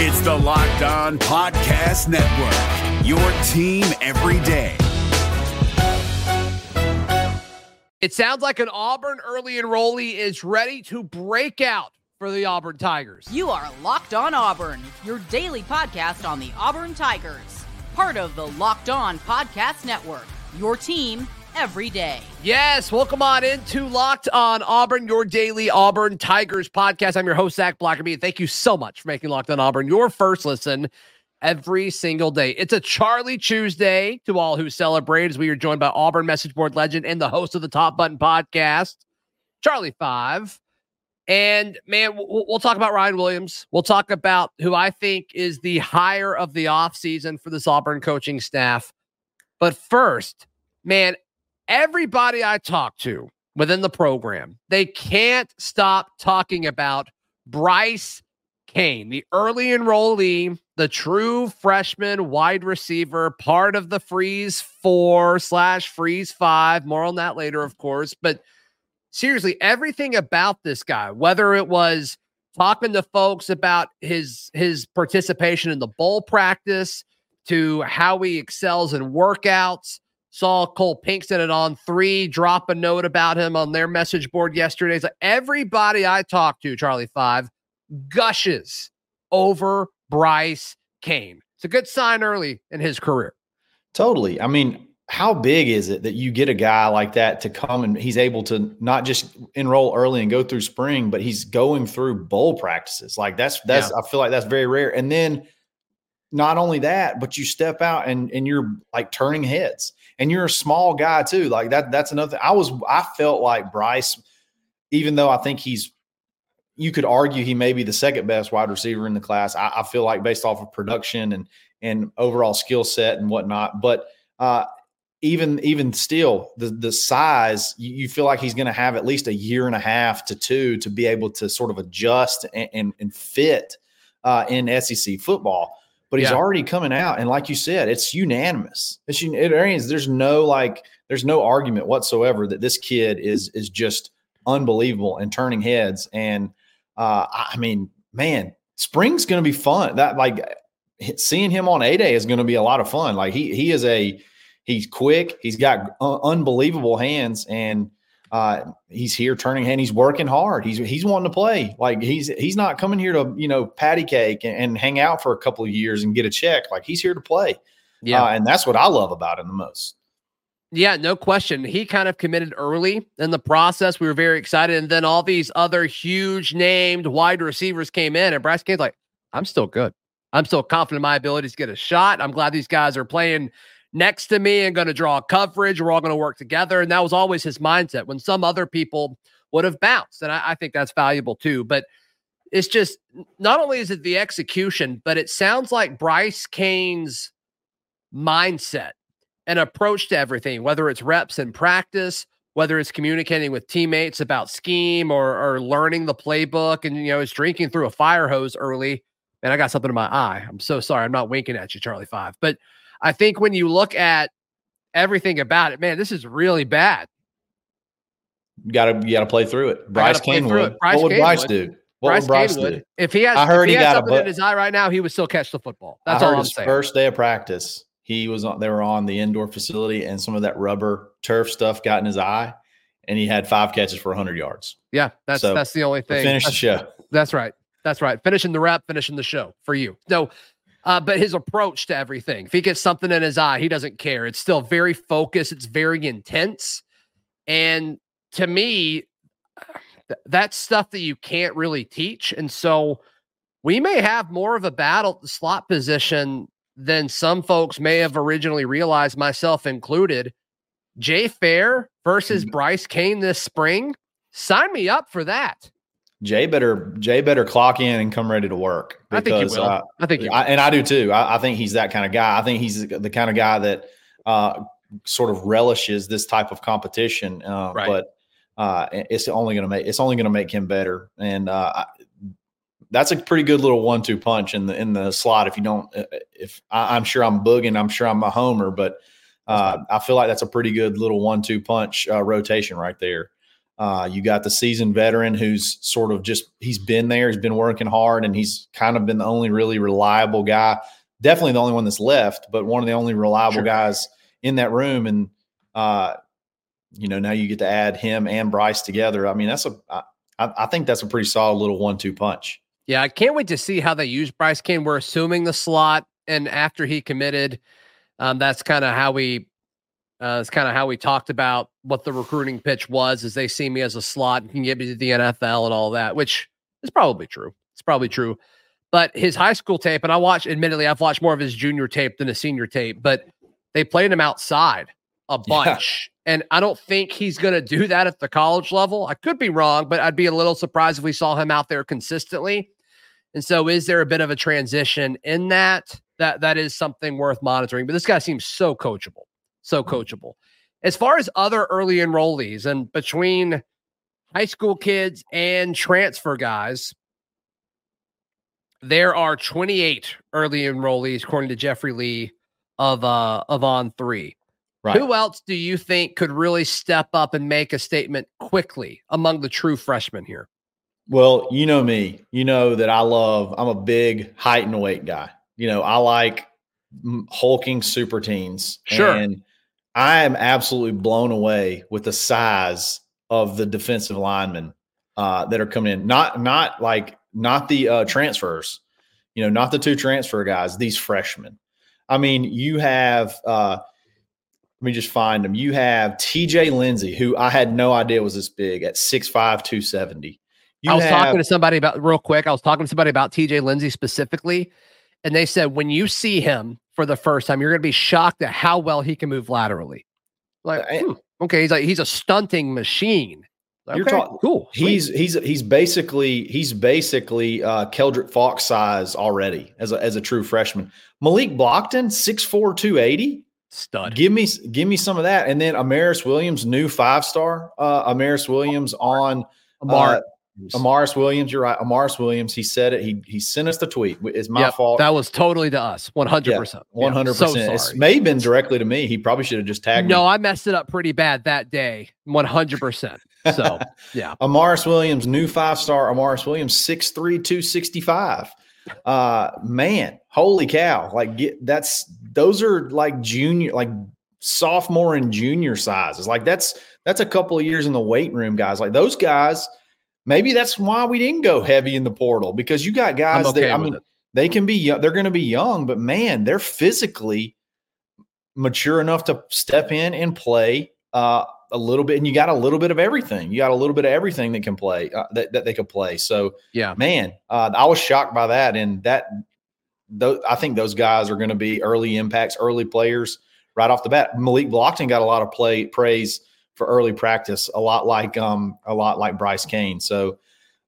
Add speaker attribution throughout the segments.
Speaker 1: It's the Locked On Podcast Network, your team every day.
Speaker 2: It sounds like an Auburn early enrollee is ready to break out for the Auburn Tigers.
Speaker 3: You are Locked On Auburn, your daily podcast on the Auburn Tigers, part of the Locked On Podcast Network, your team every day.
Speaker 2: Yes, welcome on into Locked On Auburn, your daily Auburn Tigers podcast. I'm your host, Zac Blackerby. Thank you so much for making Locked On Auburn your first listen every single day. It's a Charlie Tuesday to all who celebrate as we are joined by Auburn message board legend and the host of the Top Button podcast, Charlie Five. And man, we'll, talk about Ryan Williams. We'll talk about who I think is the hire of the offseason for this Auburn coaching staff. But first, man, everybody I talk to within the program, they can't stop talking about Bryce Cain, the early enrollee, the true freshman wide receiver, part of the freeze four slash freeze five. More on that later, of course. But seriously, everything about this guy, whether it was talking to folks about his his participation in the bowl practice to how he excels in workouts Saw Cole Pinkston it on three drop a note about him on their message board yesterday. So everybody I talked to, Charlie Five, gushes over Bryce Cain. It's a good sign early in his career.
Speaker 4: Totally. I mean, how big is it that you get a guy like that to come and he's able to not just enroll early and go through spring, but he's going through bowl practices. Like that's that's yeah. I feel like that's very rare. And then not only that, but you step out and and you're like turning heads and you're a small guy too. Like that, that's another thing. I was, I felt like Bryce, even though I think he's, you could argue he may be the second best wide receiver in the class. I, I feel like based off of production and and overall skill set and whatnot. But uh, even even still, the the size you, you feel like he's going to have at least a year and a half to two to be able to sort of adjust and and, and fit uh, in SEC football but he's yeah. already coming out. And like you said, it's unanimous. It's it there's no like there's no argument whatsoever that this kid is is just unbelievable and turning heads. And uh, I mean, man, spring's going to be fun. That like seeing him on a day is going to be a lot of fun. Like he he is a he's quick. He's got un- unbelievable hands and uh, he's here turning hand. He's working hard. He's he's wanting to play. Like he's he's not coming here to you know patty cake and, and hang out for a couple of years and get a check. Like he's here to play. Yeah, uh, and that's what I love about him the most.
Speaker 2: Yeah, no question. He kind of committed early in the process. We were very excited, and then all these other huge named wide receivers came in, and Bryce Cain's like, "I'm still good. I'm still confident in my abilities to get a shot. I'm glad these guys are playing." Next to me and going to draw coverage. We're all going to work together. And that was always his mindset when some other people would have bounced. And I, I, think that's valuable too. But it's just not only is it the execution, but it sounds like Bryce Cain's mindset and approach to everything, whether it's reps and practice, whether it's communicating with teammates about scheme or, or learning the playbook and, you know, is drinking through a fire hose early. And I got something in my eye. I'm so sorry. I'm not winking at you, Charlie Five. But I think when you look at everything about it, man, this is really bad.
Speaker 4: You gotta you gotta play through it. Bryce Cain would.
Speaker 2: Bryce
Speaker 4: what would
Speaker 2: Cain
Speaker 4: Bryce
Speaker 2: would.
Speaker 4: do? What
Speaker 2: Bryce
Speaker 4: would Bryce
Speaker 2: Cain
Speaker 4: do?
Speaker 2: Would. If he has,
Speaker 4: I heard
Speaker 2: he,
Speaker 4: he, got
Speaker 2: something
Speaker 4: a,
Speaker 2: in his eye right now, he would still catch the football. That's
Speaker 4: I
Speaker 2: all
Speaker 4: heard
Speaker 2: I'm
Speaker 4: his
Speaker 2: saying.
Speaker 4: First day of practice, he was on. They were on the indoor facility, and some of that rubber turf stuff got in his eye, and he had five catches for 100 yards.
Speaker 2: Yeah, that's so that's the only thing.
Speaker 4: Finish
Speaker 2: the
Speaker 4: show.
Speaker 2: That's right. That's right. Finishing the rep, finishing the show for you. No, uh, but his approach to everything, if he gets something in his eye, he doesn't care. It's still very focused, it's very intense. And to me, th- that's stuff that you can't really teach. And so we may have more of a battle at the slot position than some folks may have originally realized, myself included. Jay Fair versus mm-hmm. Bryce Cain this spring. Sign me up for that.
Speaker 4: Jay better Jay better clock in and come ready to work.
Speaker 2: Because, I think he will. Uh, I think,
Speaker 4: I, and I do too. I, I, think he's that kind of guy. I think he's the kind of guy that uh, sort of relishes this type of competition. Uh, right. But uh, it's only going to make it's only going to make him better. And uh, that's a pretty good little one-two punch in the in the slot. If you don't, uh, if I, am sure I'm booging, I'm sure I'm a homer, but I feel like that's a pretty good little one-two punch rotation right there. Uh, you got the seasoned veteran who's sort of just he's been there, he's been working hard, and he's kind of been the only really reliable guy. Definitely the only one that's left, but one of the only reliable sure. guys in that room. And uh, you know, now you get to add him and Bryce together. I mean, that's a I, I think that's a pretty solid little one-two punch.
Speaker 2: Yeah, I can't wait to see how they use Bryce Cain. We're assuming the slot, and after he committed, um, that's kind of how we uh, it's kind of how we talked about what the recruiting pitch was, is they see me as a slot and can get me to the NFL and all that, which is probably true. It's probably true. But his high school tape, and I watch, admittedly, I've watched more of his junior tape than his senior tape, but they played him outside a bunch. Yeah. And I don't think he's going to do that at the college level. I could be wrong, but I'd be a little surprised if we saw him out there consistently. And so, is there a bit of a transition in that? That that is something worth monitoring. But this guy seems so coachable so mm-hmm. coachable. As far as other early enrollees and between high school kids and transfer guys, there are 28 early enrollees, according to Jeffrey Lee of uh of on three. Right. Who else do you think could really step up and make a statement quickly among the true freshmen here?
Speaker 4: Well, you know me. You know that I love, I'm a big height and weight guy. You know, I like hulking super teens.
Speaker 2: Sure.
Speaker 4: And I am absolutely blown away with the size of the defensive linemen uh, that are coming in. Not not like not the uh, transfers, you know, not the two transfer guys. These freshmen. I mean, you have. Uh, let me just find them. You have T.J. Lindsey, who I had no idea was this big at 6'5", 270. You
Speaker 2: I was have, talking to somebody about real quick. I was talking to somebody about T.J. Lindsey specifically, and they said when you see him for the first time, you're going to be shocked at how well he can move laterally. Like, hmm, okay, he's like he's a stunting machine.
Speaker 4: You're talking cool. He's Sweet. he's he's basically he's basically uh Keldric Faulk size already as a as a true freshman. Malik Blocton, 6'4, 280.
Speaker 2: Stud.
Speaker 4: Give me give me some of that. And then Amaris Williams, new five star. Uh Amaris Williams on Amar. Uh, Amaris Williams, you're right. Amaris Williams, he said it. He he sent us the tweet. It's my yep, fault.
Speaker 2: That was totally to us. 100%.
Speaker 4: 100%. So It may have been directly to me. He probably should have just tagged
Speaker 2: no,
Speaker 4: me.
Speaker 2: No, I messed it up pretty bad that day. 100%. So, yeah.
Speaker 4: Amaris Williams, new five star Amaris Williams, 6'3, 265. Uh, man, holy cow. Like, get that's those are like junior, like sophomore and junior sizes. Like, that's that's a couple of years in the weight room, guys. Like, those guys maybe that's why we didn't go heavy in the portal because you got guys okay that I mean it. they can be they're going to be young, but man, they're physically mature enough to step in and play uh, a little bit, and you got a little bit of everything. You got a little bit of everything that can play uh, that, that they could play. So
Speaker 2: yeah,
Speaker 4: man, uh, I was shocked by that, and that th- I think those guys are going to be early impacts, early players right off the bat. Malik Blocton got a lot of play praise for early practice, a lot like um a lot like Bryce Cain. So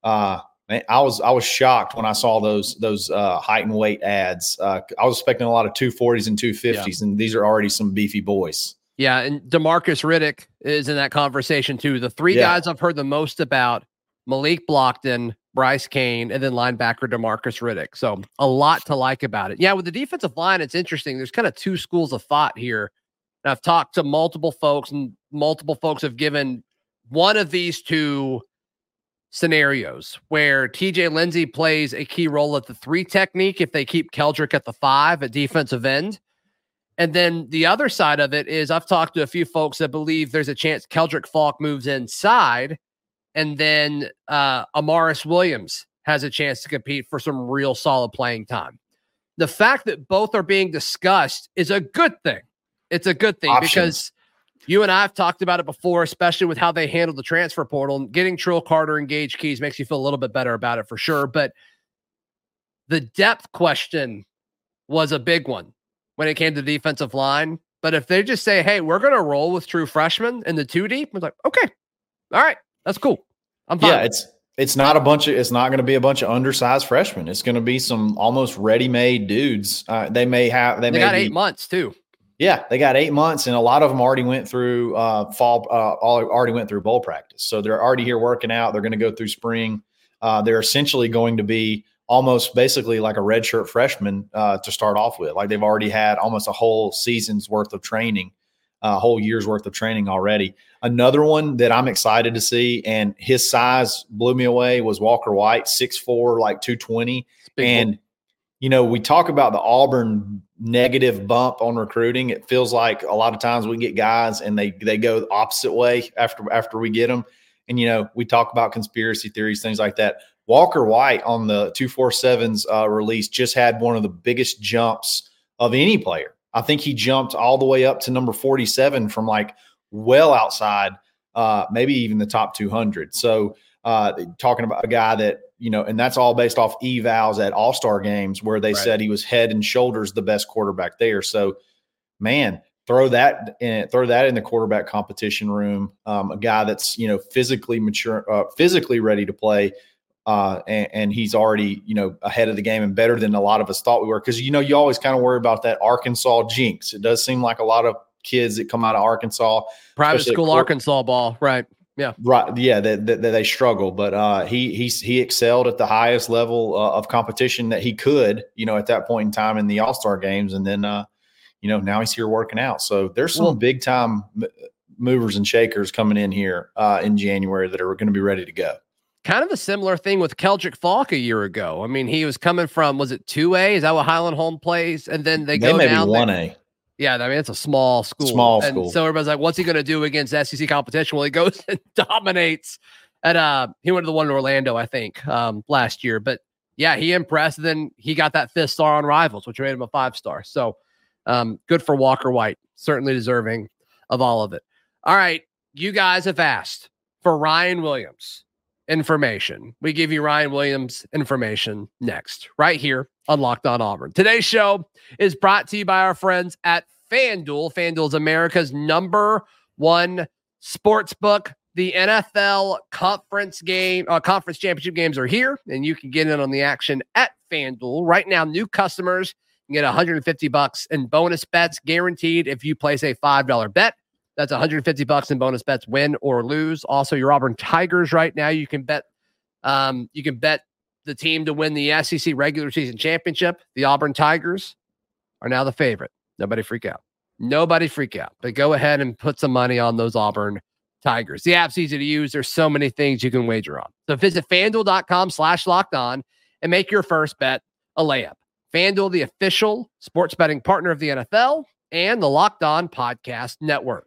Speaker 4: uh I was I was shocked when I saw those those uh, height and weight ads. Uh, I was expecting a lot of 240s and 250s, yeah. and these are already some beefy boys.
Speaker 2: Yeah, and Demarcus Riddick is in that conversation too. The three yeah. guys I've heard the most about: Malik Blocton, Bryce Cain, and then linebacker Demarcus Riddick. So a lot to like about it. Yeah, with the defensive line, it's interesting. There's kind of two schools of thought here. And I've talked to multiple folks, and multiple folks have given one of these two scenarios where TJ Lindsey plays a key role at the three technique if they keep Keldric at the five at defensive end. And then the other side of it is I've talked to a few folks that believe there's a chance Keldric Faulk moves inside and then uh, Amaris Williams has a chance to compete for some real solid playing time. The fact that both are being discussed is a good thing it's a good thing Options. because you and I have talked about it before, especially with how they handled the transfer portal. Getting Trill Carter and Gage Keys makes you feel a little bit better about it for sure. But the depth question was a big one when it came to the defensive line. But if they just say, hey, we're going to roll with true freshmen in the two deep, we're like, okay, all right, that's cool. I'm fine.
Speaker 4: Yeah, it's it's not a bunch of it's not going to be a bunch of undersized freshmen. It's going to be some almost ready-made dudes. Uh, they may have they,
Speaker 2: they
Speaker 4: may
Speaker 2: got
Speaker 4: be,
Speaker 2: eight months too.
Speaker 4: Yeah, they got eight months, and a lot of them already went through uh, fall. Uh, already went through bowl practice, so they're already here working out. They're going to go through spring. Uh, they're essentially going to be almost basically like a redshirt freshman uh, to start off with. Like they've already had almost a whole season's worth of training a whole year's worth of training already. Another one that I'm excited to see, and his size blew me away, was Walker White, six four, like 220. And, you know, we talk about the Auburn negative bump on recruiting. It feels like a lot of times we get guys and they they go the opposite way after after we get them. And you know, we talk about conspiracy theories, things like that. Walker White on the 247's uh, release just had one of the biggest jumps of any player. I think he jumped all the way up to number 47 from like well outside, uh, maybe even the top 200. So, uh, talking about a guy that, you know, and that's all based off evals at all star games where they right. said he was head and shoulders the best quarterback there. So, man, throw that in, throw that in the quarterback competition room. Um, a guy that's, you know, physically mature, uh, physically ready to play. Uh, and, and, he's already, you know, ahead of the game and better than a lot of us thought we were. Because you know, you always kind of worry about that Arkansas jinx. It does seem like a lot of kids that come out of Arkansas,
Speaker 2: private school Arkansas ball, right? Yeah,
Speaker 4: right. Yeah, that, that, that they struggle, but uh, he he's he excelled at the highest level uh, of competition that he could, you know, at that point in time in the All Star games, and then uh, you know now he's here working out. So there's some well, big time movers and shakers coming in here uh, in January that are going to be ready to go.
Speaker 2: Kind of a similar thing with Keldric Faulk a year ago. I mean, he was coming from was it two A? Is that what Highland Home plays? And then they, they go down
Speaker 4: one A.
Speaker 2: Yeah, I mean it's a small school.
Speaker 4: Small
Speaker 2: and
Speaker 4: school.
Speaker 2: So everybody's like, "What's he going to do against SEC competition?" Well, he goes and dominates. At uh, he went to the one in Orlando, I think, um, last year. But yeah, he impressed. And then he got that fifth star on Rivals, which made him a five star. So um, good for Walker White. Certainly deserving of all of it. All right, you guys have asked for Ryan Williams information. We give you Ryan Williams information next, right here on Locked On Auburn. Today's show is brought to you by our friends at FanDuel. FanDuel is America's number one sports book. The NFL conference game, uh, conference championship games are here, and you can get in on the action at FanDuel right now. New customers can get 150 bucks in bonus bets guaranteed if you place a five dollar bet. That's 150 bucks in bonus bets, win or lose. Also, your Auburn Tigers right now, you can bet. Um, you can bet the team to win the SEC regular season championship. The Auburn Tigers are now the favorite. Nobody freak out. Nobody freak out. But go ahead and put some money on those Auburn Tigers. The app's easy to use. There's so many things you can wager on. So visit fanduel.com slash locked on and make your first bet a layup. FanDuel, the official sports betting partner of the NFL and the Locked On Podcast Network.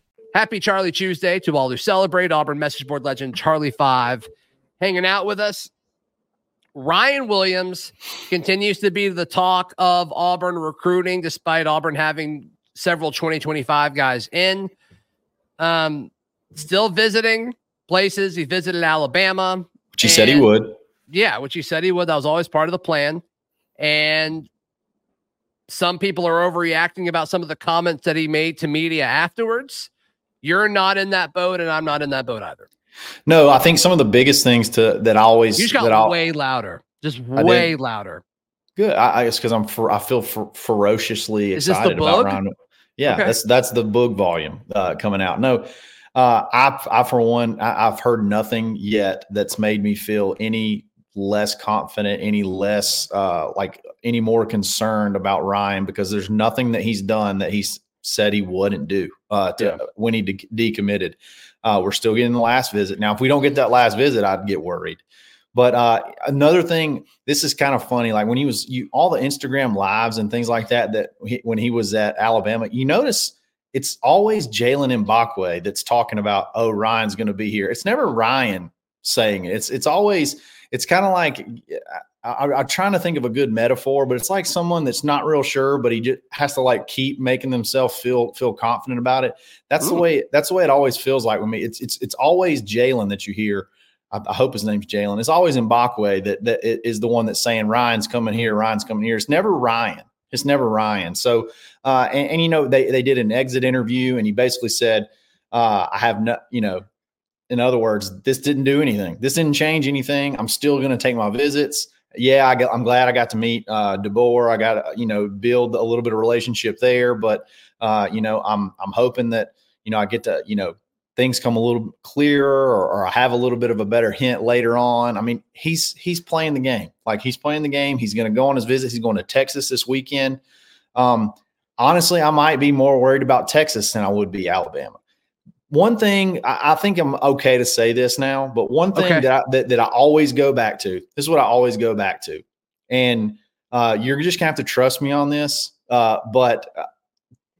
Speaker 2: Happy Charlie Tuesday to all who celebrate Auburn message board legend Charlie Five hanging out with us. Ryan Williams continues to be the talk of Auburn recruiting, despite Auburn having several 2025 guys in. Um, still visiting places. He visited Alabama.
Speaker 4: Which he and, said he would.
Speaker 2: Yeah, which he said he would. That was always part of the plan. And some people are overreacting about some of the comments that he made to media afterwards. You're not in that boat, and I'm not in that boat either.
Speaker 4: No, I think some of the biggest things to that I always
Speaker 2: you just got
Speaker 4: that
Speaker 2: way louder, just way louder.
Speaker 4: Good. I, I guess because I'm for, I feel for, ferociously excited about Ryan. Yeah, okay. that's that's the book volume uh, coming out. No, uh, I I for one I, I've heard nothing yet that's made me feel any less confident, any less uh, like any more concerned about Ryan because there's nothing that he's done that he's said he wouldn't do uh, to, yeah. when he de- decommitted. Uh, we're still getting the last visit. Now, if we don't get that last visit, I'd get worried. But uh, another thing, this is kind of funny. Like when he was, you all the Instagram lives and things like that. That he, when he was at Alabama, you notice it's always Jalen Mbakwe that's talking about, oh, Ryan's going to be here. It's never Ryan saying it. It's it's always it's kind of like I, am trying to think of a good metaphor, but it's like someone that's not real sure, but he just has to like keep making themselves feel feel confident about it. That's Ooh. the way. That's the way it always feels like with me. It's it's it's always Jalen that you hear. I, I hope his name's Jalen. It's always Mbakwe that that is the one that's saying Ryan's coming here, Ryan's coming here. It's never Ryan. It's never Ryan. So, uh, and, and, you know, they they did an exit interview, and he basically said, uh, "I have no, you know." In other words, this didn't do anything. This didn't change anything. I'm still going to take my visits. Yeah, I I'm glad I got to meet uh, DeBoer. I got to, you know build a little bit of relationship there, but uh, you know I'm I'm hoping that you know I get to you know things come a little clearer or, or, I have a little bit of a better hint later on. I mean, he's he's playing the game. Like he's playing the game. He's going to go on his visit. He's going to Texas this weekend. Um, honestly, I might be more worried about Texas than I would be Alabama. One thing I, I think I'm okay to say this now, but one thing okay. that, I, that that I always go back to. This is what I always go back to, and uh, you're just gonna have to trust me on this. Uh, but uh,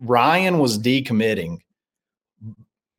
Speaker 4: Ryan was decommitting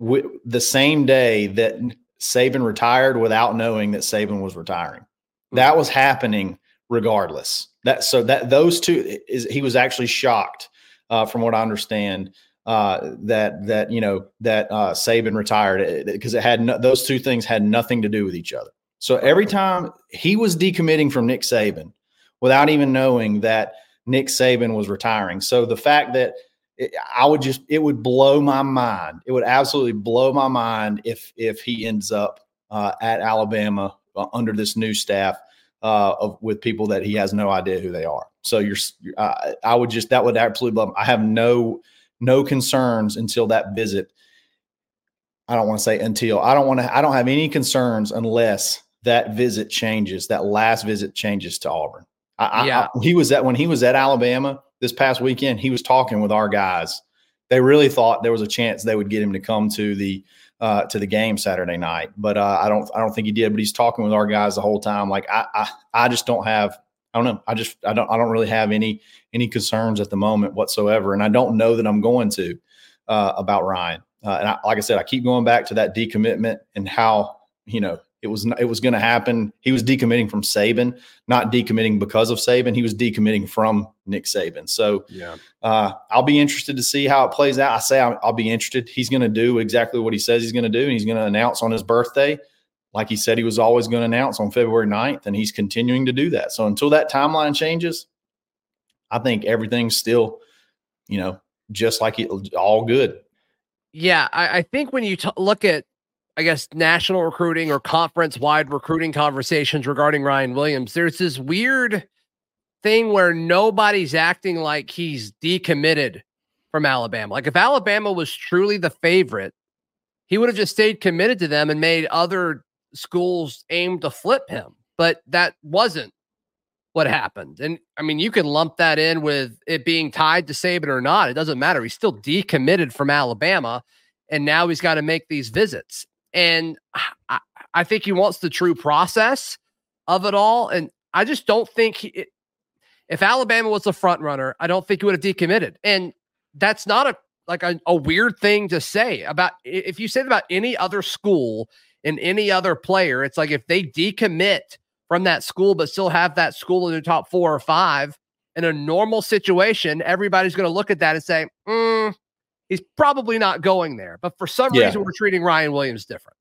Speaker 4: w- the same day that Saban retired without knowing that Saban was retiring. Hmm. That was happening regardless. That so that those two is he was actually shocked, uh, from what I understand, uh, that that you know that uh, Saban retired because it had no, those two things had nothing to do with each other. So every time he was decommitting from Nick Saban without even knowing that Nick Saban was retiring. So the fact that it, I would just it would blow my mind. It would absolutely blow my mind if if he ends up uh, at Alabama uh, under this new staff uh, of with people that he has no idea who they are. So you're, I would just that would absolutely blow. I have no no concerns until that visit. I don't want to say until I don't want to. I don't have any concerns unless that visit changes. That last visit changes to Auburn. I, yeah. I, he was at when he was at Alabama this past weekend, he was talking with our guys. They really thought there was a chance they would get him to come to the uh, to the game Saturday night, but uh, I don't I don't think he did. But he's talking with our guys the whole time. Like I I, I just don't have I don't know. I just I don't I don't really have any any concerns at the moment whatsoever, and I don't know that I'm going to uh, about Ryan. Uh, and I, like I said, I keep going back to that decommitment and how you know it was it was going to happen. He was decommitting from Saban, not decommitting because of Saban. He was decommitting from Nick Saban. So yeah, uh, I'll be interested to see how it plays out. I say I'll, I'll be interested. He's going to do exactly what he says he's going to do, and he's going to announce on his birthday, like he said he was always going to announce on February 9th, and he's continuing to do that. So until that timeline changes, I think everything's still, you know, just like it, all good.
Speaker 2: Yeah, I, I think when you t- look at I guess, national recruiting or conference wide recruiting conversations regarding Ryan Williams, there's this weird thing where nobody's acting like he's decommitted from Alabama. Like if Alabama was truly the favorite, he would have just stayed committed to them and made other schools aim to flip him. But that wasn't what happened. And I mean, you can lump that in with it being tied to Saban or not. It doesn't matter. He's still decommitted from Alabama. And now he's got to make these visits. And I, I think he wants the true process of it all. And I just don't think he, if Alabama was the front runner, I don't think he would have decommitted. And that's not a like a, a weird thing to say about if you say about any other school and any other player, it's like if they decommit from that school but still have that school in the top four or five in a normal situation, everybody's going to look at that and say, mm, he's probably not going there. But for some yeah. reason, we're treating Ryan Williams different.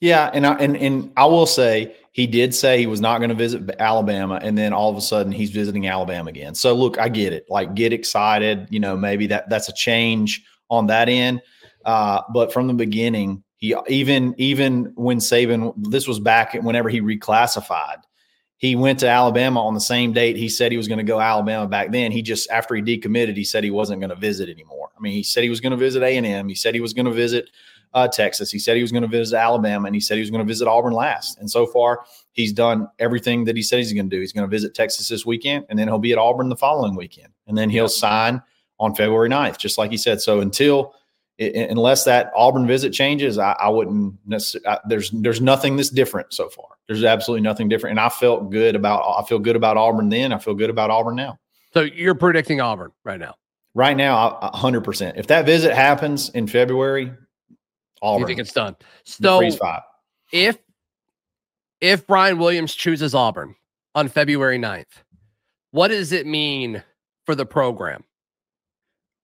Speaker 4: Yeah, and I, and and I will say he did say he was not going to visit Alabama, and then all of a sudden he's visiting Alabama again. So look, I get it. Like, get excited. You know, maybe that that's a change on that end. Uh, but from the beginning, he even even when Saban, this was back whenever he reclassified he went to Alabama on the same date. He said he was going to go Alabama back then. He just after he decommitted, he said he wasn't going to visit anymore. I mean, he said he was going to visit A and M. He said he was going to visit uh, Texas. He said he was going to visit Alabama, and he said he was going to visit Auburn last. And so far, he's done everything that he said he's going to do. He's going to visit Texas this weekend, and then he'll be at Auburn the following weekend, and then he'll sign on February 9th, just like he said. So until it, unless that Auburn visit changes, I, I wouldn't necessarily. there's there's nothing that's different so far. There's absolutely nothing different, and I felt good about. I feel good about Auburn then. I feel good about Auburn now.
Speaker 2: So you're predicting Auburn right now.
Speaker 4: Right now, hundred percent. If that visit happens in February, Auburn.
Speaker 2: You think it's done? So if if Brian Williams chooses Auburn on February 9th, what does it mean for the program?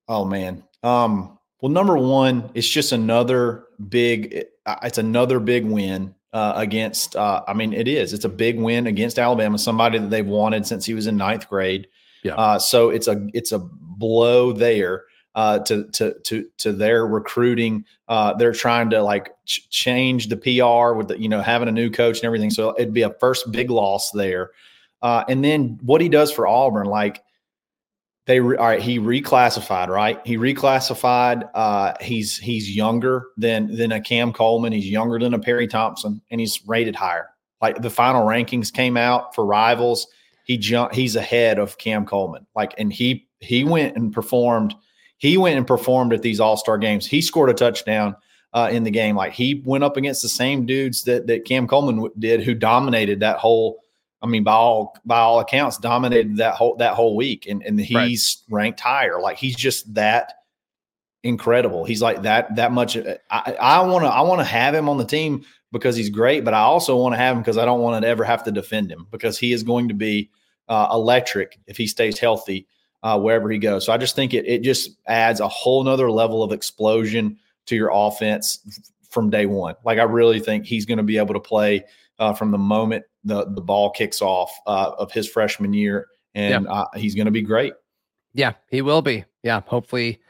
Speaker 4: Oh man. Um, well, number one, it's just another big. It's another big win uh, against. Uh, I mean, it is. It's a big win against Alabama, somebody that they've wanted since he was in ninth grade. Yeah. Uh, so it's a it's a blow there uh, to to to to their recruiting. Uh, they're trying to like ch- change the PR with the, you know having a new coach and everything. So it'd be a first big loss there. Uh, and then what he does for Auburn, like they re- all right, he reclassified, right? He reclassified. Uh, he's he's younger than than a Cam Coleman. He's younger than a Perry Thompson, and he's rated higher. Like the final rankings came out for rivals, he jumped. He's ahead of Cam Coleman. Like, and he he went and performed he went and performed at these All Star games. He scored a touchdown uh, in the game. Like he went up against the same dudes that that Cam Coleman did, who dominated that whole. I mean, by all by all accounts, dominated that whole that whole week, and and he's right. ranked higher. Like he's just that incredible. He's like that that much. Uh, I want to I want to have him on the team because he's great, but I also want to have him because I don't want to ever have to defend him because he is going to be uh, electric if he stays healthy uh, wherever he goes. So I just think it it just adds a whole nother level of explosion to your offense from day one. Like I really think he's going to be able to play uh, from the moment the the ball kicks off uh, of his freshman year, and yeah. Uh, he's going to be great.
Speaker 2: Yeah, he will be. Yeah, hopefully,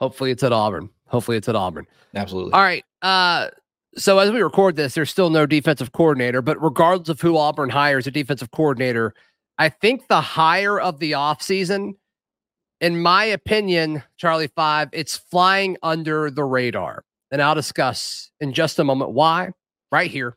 Speaker 2: hopefully it's at Auburn. Hopefully it's at Auburn.
Speaker 4: Absolutely.
Speaker 2: All right. Uh, so as we record this, there's still no defensive coordinator, but regardless of who Auburn hires a defensive coordinator, I think the hire of the offseason in my opinion, Charlie Five, it's flying under the radar. And I'll discuss in just a moment why, right here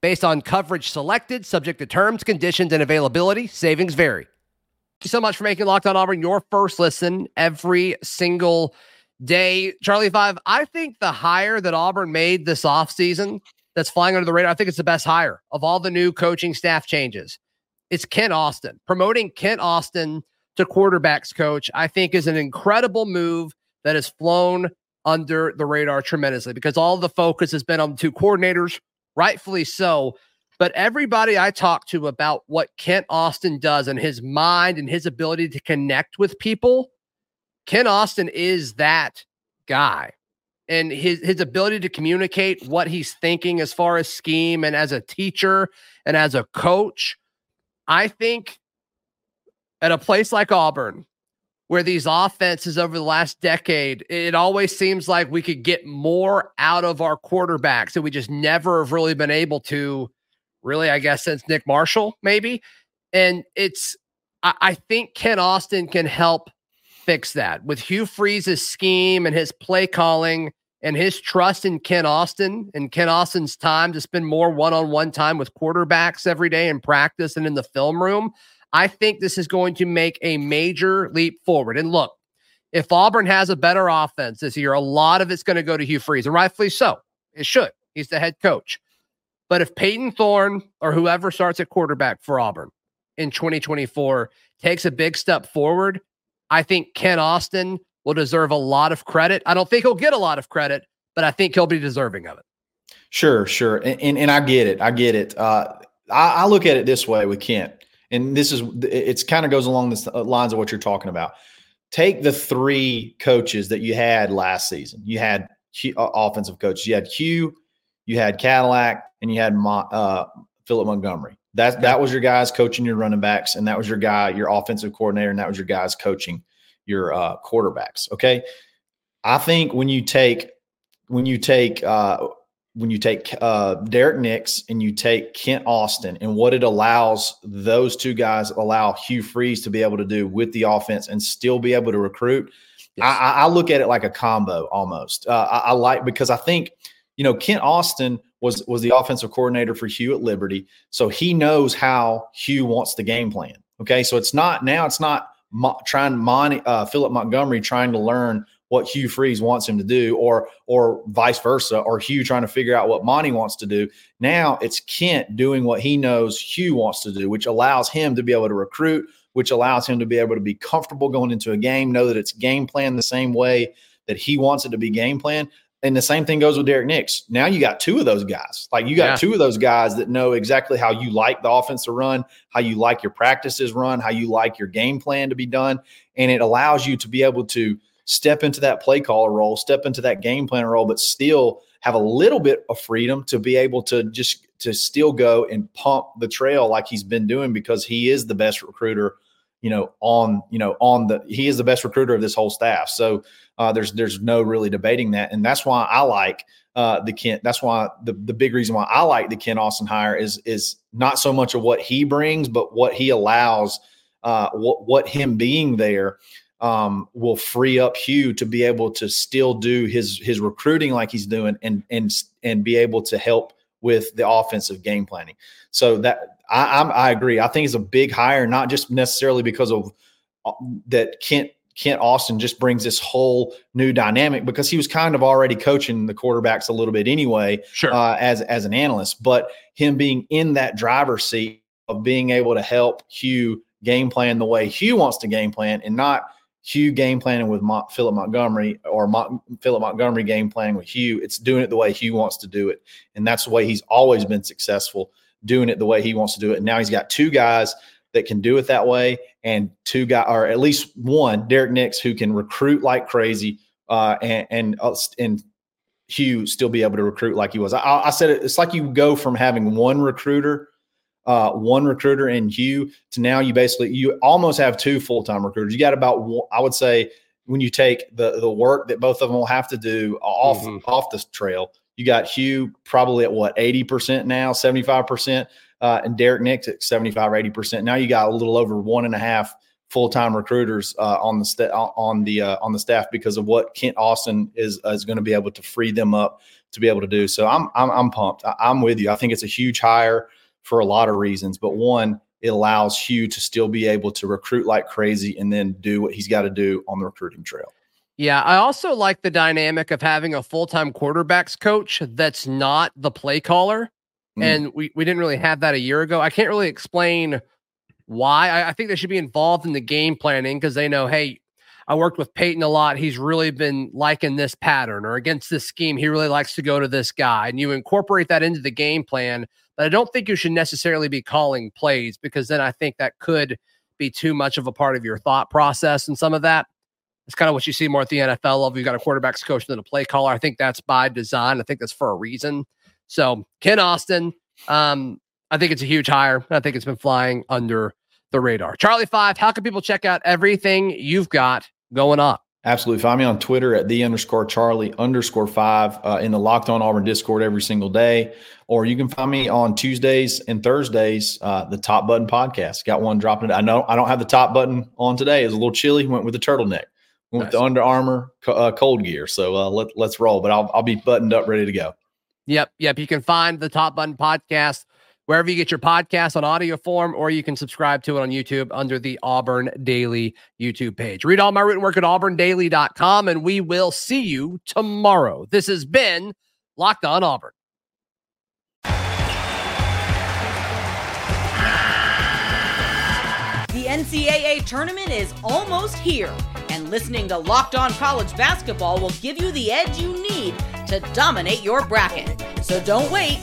Speaker 2: Based on coverage selected, subject to terms, conditions, and availability, savings vary. Thank you so much for making Locked On Auburn your first listen every single day. Charlie Five, I think the hire that Auburn made this offseason that's flying under the radar, I think it's the best hire of all the new coaching staff changes it's Kent Austin. Promoting Kent Austin to quarterbacks coach, I think, is an incredible move that has flown under the radar tremendously because all the focus has been on the two coordinators, rightfully so. But everybody I talk to about what Kent Austin does and his mind and his ability to connect with people, Kent Austin is that guy. And his his ability to communicate what he's thinking as far as scheme and as a teacher and as a coach I think at a place like Auburn, where these offenses over the last decade, it always seems like we could get more out of our quarterbacks and we just never have really been able to, really, I guess, since Nick Marshall, maybe. And it's, I, I think Kent Austin can help fix that with Hugh Freeze's scheme and his play calling and his trust in Kent Austin and Kent Austin's time to spend more one on one time with quarterbacks every day in practice and in the film room, I think this is going to make a major leap forward. And look, if Auburn has a better offense this year, a lot of it's going to go to Hugh Freeze, and rightfully so. It should. He's the head coach. But if Payton Thorne or whoever starts at quarterback for Auburn in 2024 takes a big step forward, I think Kent Austin will deserve a lot of credit. I don't think he'll get a lot of credit, but I think he'll be deserving of it.
Speaker 4: Sure, sure. And, and, and I get it. I get it. Uh, I, I, look at it this way with Kent, and this is it's kind of goes along the uh, lines of what you're talking about. Take the three coaches that you had last season. You had uh, offensive coaches. You had Hugh, you had Cadillac, and you had uh, Philip Montgomery. That that was your guys coaching your running backs, and that was your guy, your offensive coordinator, and that was your guys coaching your uh, quarterbacks. Okay, I think when you take when you take uh, when you take uh, Derrick Nix and you take Kent Austin and what it allows those two guys allow Hugh Freeze to be able to do with the offense and still be able to recruit. Yes. I, I, look at it like a combo almost. Uh, I, I like because I think you know Kent Austin was was the offensive coordinator for Hugh at Liberty, so he knows how Hugh wants the game plan. Okay, so it's not now it's not mo- trying Monty, uh, Philip Montgomery trying to learn what Hugh Freeze wants him to do, or or vice versa, or Hugh trying to figure out what Monty wants to do. Now it's Kent doing what he knows Hugh wants to do, which allows him to be able to recruit, which allows him to be able to be comfortable going into a game, know that it's game plan the same way that he wants it to be game plan. And the same thing goes with Derrick Nix. Now you got two of those guys. Like you got yeah. two of those guys that know exactly how you like the offense to run, how you like your practices run, how you like your game plan to be done. And it allows you to be able to step into that play caller role, step into that game plan role, but still have a little bit of freedom to be able to just to still go and pump the trail like he's been doing because he is the best recruiter you know on you know on the he is the best recruiter of this whole staff. So uh, there's there's no really debating that. And that's why i like uh, the kent that's why the, the big reason why i like the kent austin hire is is not so much of what he brings but what he allows uh, what what him being there um, will free up Hugh to be able to still do his his recruiting like he's doing and and and be able to help with the offensive game planning. So that I I'm, i agree. I think it's a big hire, not just necessarily because of uh, that Kent Kent Austin just brings this whole new dynamic because he was kind of already coaching the quarterbacks a little bit anyway,
Speaker 2: sure.
Speaker 4: uh, as as an analyst. But him being in that driver's seat of being able to help Hugh game plan the way Hugh wants to game plan and not Hugh game planning with Mo- Philip Montgomery or Mo- Philip Montgomery game planning with Hugh. It's doing it the way Hugh wants to do it. And that's the way he's always been successful, doing it the way he wants to do it. And now he's got two guys that can do it that way and two guys, or at least one, Derrick Nix, who can recruit like crazy uh, and, and, uh, and Hugh still be able to recruit like he was. I, I said it, it's like you go from having one recruiter uh, one recruiter in Hugh to now you basically you almost have two full time recruiters. You got about I would say when you take the the work that both of them will have to do off mm-hmm. off the trail. You got Hugh probably at what eighty percent now, seventy five percent, uh, and Derrick Nix at 75 80 percent. Now you got a little over one and a half full time recruiters uh, on the sta- on the uh, on the staff because of what Kent Austin is is going to be able to free them up to be able to do. So I'm I'm, I'm pumped. I, I'm with you. I think it's a huge hire for a lot of reasons. But one, it allows Hugh to still be able to recruit like crazy and then do what he's got to do on the recruiting trail.
Speaker 2: Yeah, I also like the dynamic of having a full time quarterbacks coach that's not the play caller. Mm. And we, we didn't really have that a year ago. I can't really explain why. I, I think they should be involved in the game planning because they know, hey, I worked with Payton a lot. He's really been liking this pattern or against this scheme. He really likes to go to this guy. And you incorporate that into the game plan but I don't think you should necessarily be calling plays because then I think that could be too much of a part of your thought process and some of that. It's kind of what you see more at the NFL level. You've got a quarterback's coach than a play caller. I think that's by design. I think that's for a reason. So Kent Austin, um, I think it's a huge hire. I think it's been flying under the radar. Charlie Five, how can people check out everything you've got going on?
Speaker 4: Absolutely. Find me on Twitter at the underscore Charlie underscore five uh, in the Locked On Auburn Discord every single day. Or you can find me on Tuesdays and Thursdays, uh, the Top Button Podcast. Got one dropping. I know I don't have the top button on today. It's a little chilly. Went with the turtleneck. Went nice. with the Under Armour uh, cold gear. So uh, let, let's roll. But I'll, I'll be buttoned up, ready to go.
Speaker 2: Yep. Yep. You can find the Top Button Podcast wherever you get your podcast on audio form, or you can subscribe to it on YouTube under the Auburn Daily YouTube page. Read all my written work at auburndaily.com, and we will see you tomorrow. This has been Locked On Auburn.
Speaker 3: The NCAA tournament is almost here, and listening to Locked On College Basketball will give you the edge you need to dominate your bracket. So don't wait.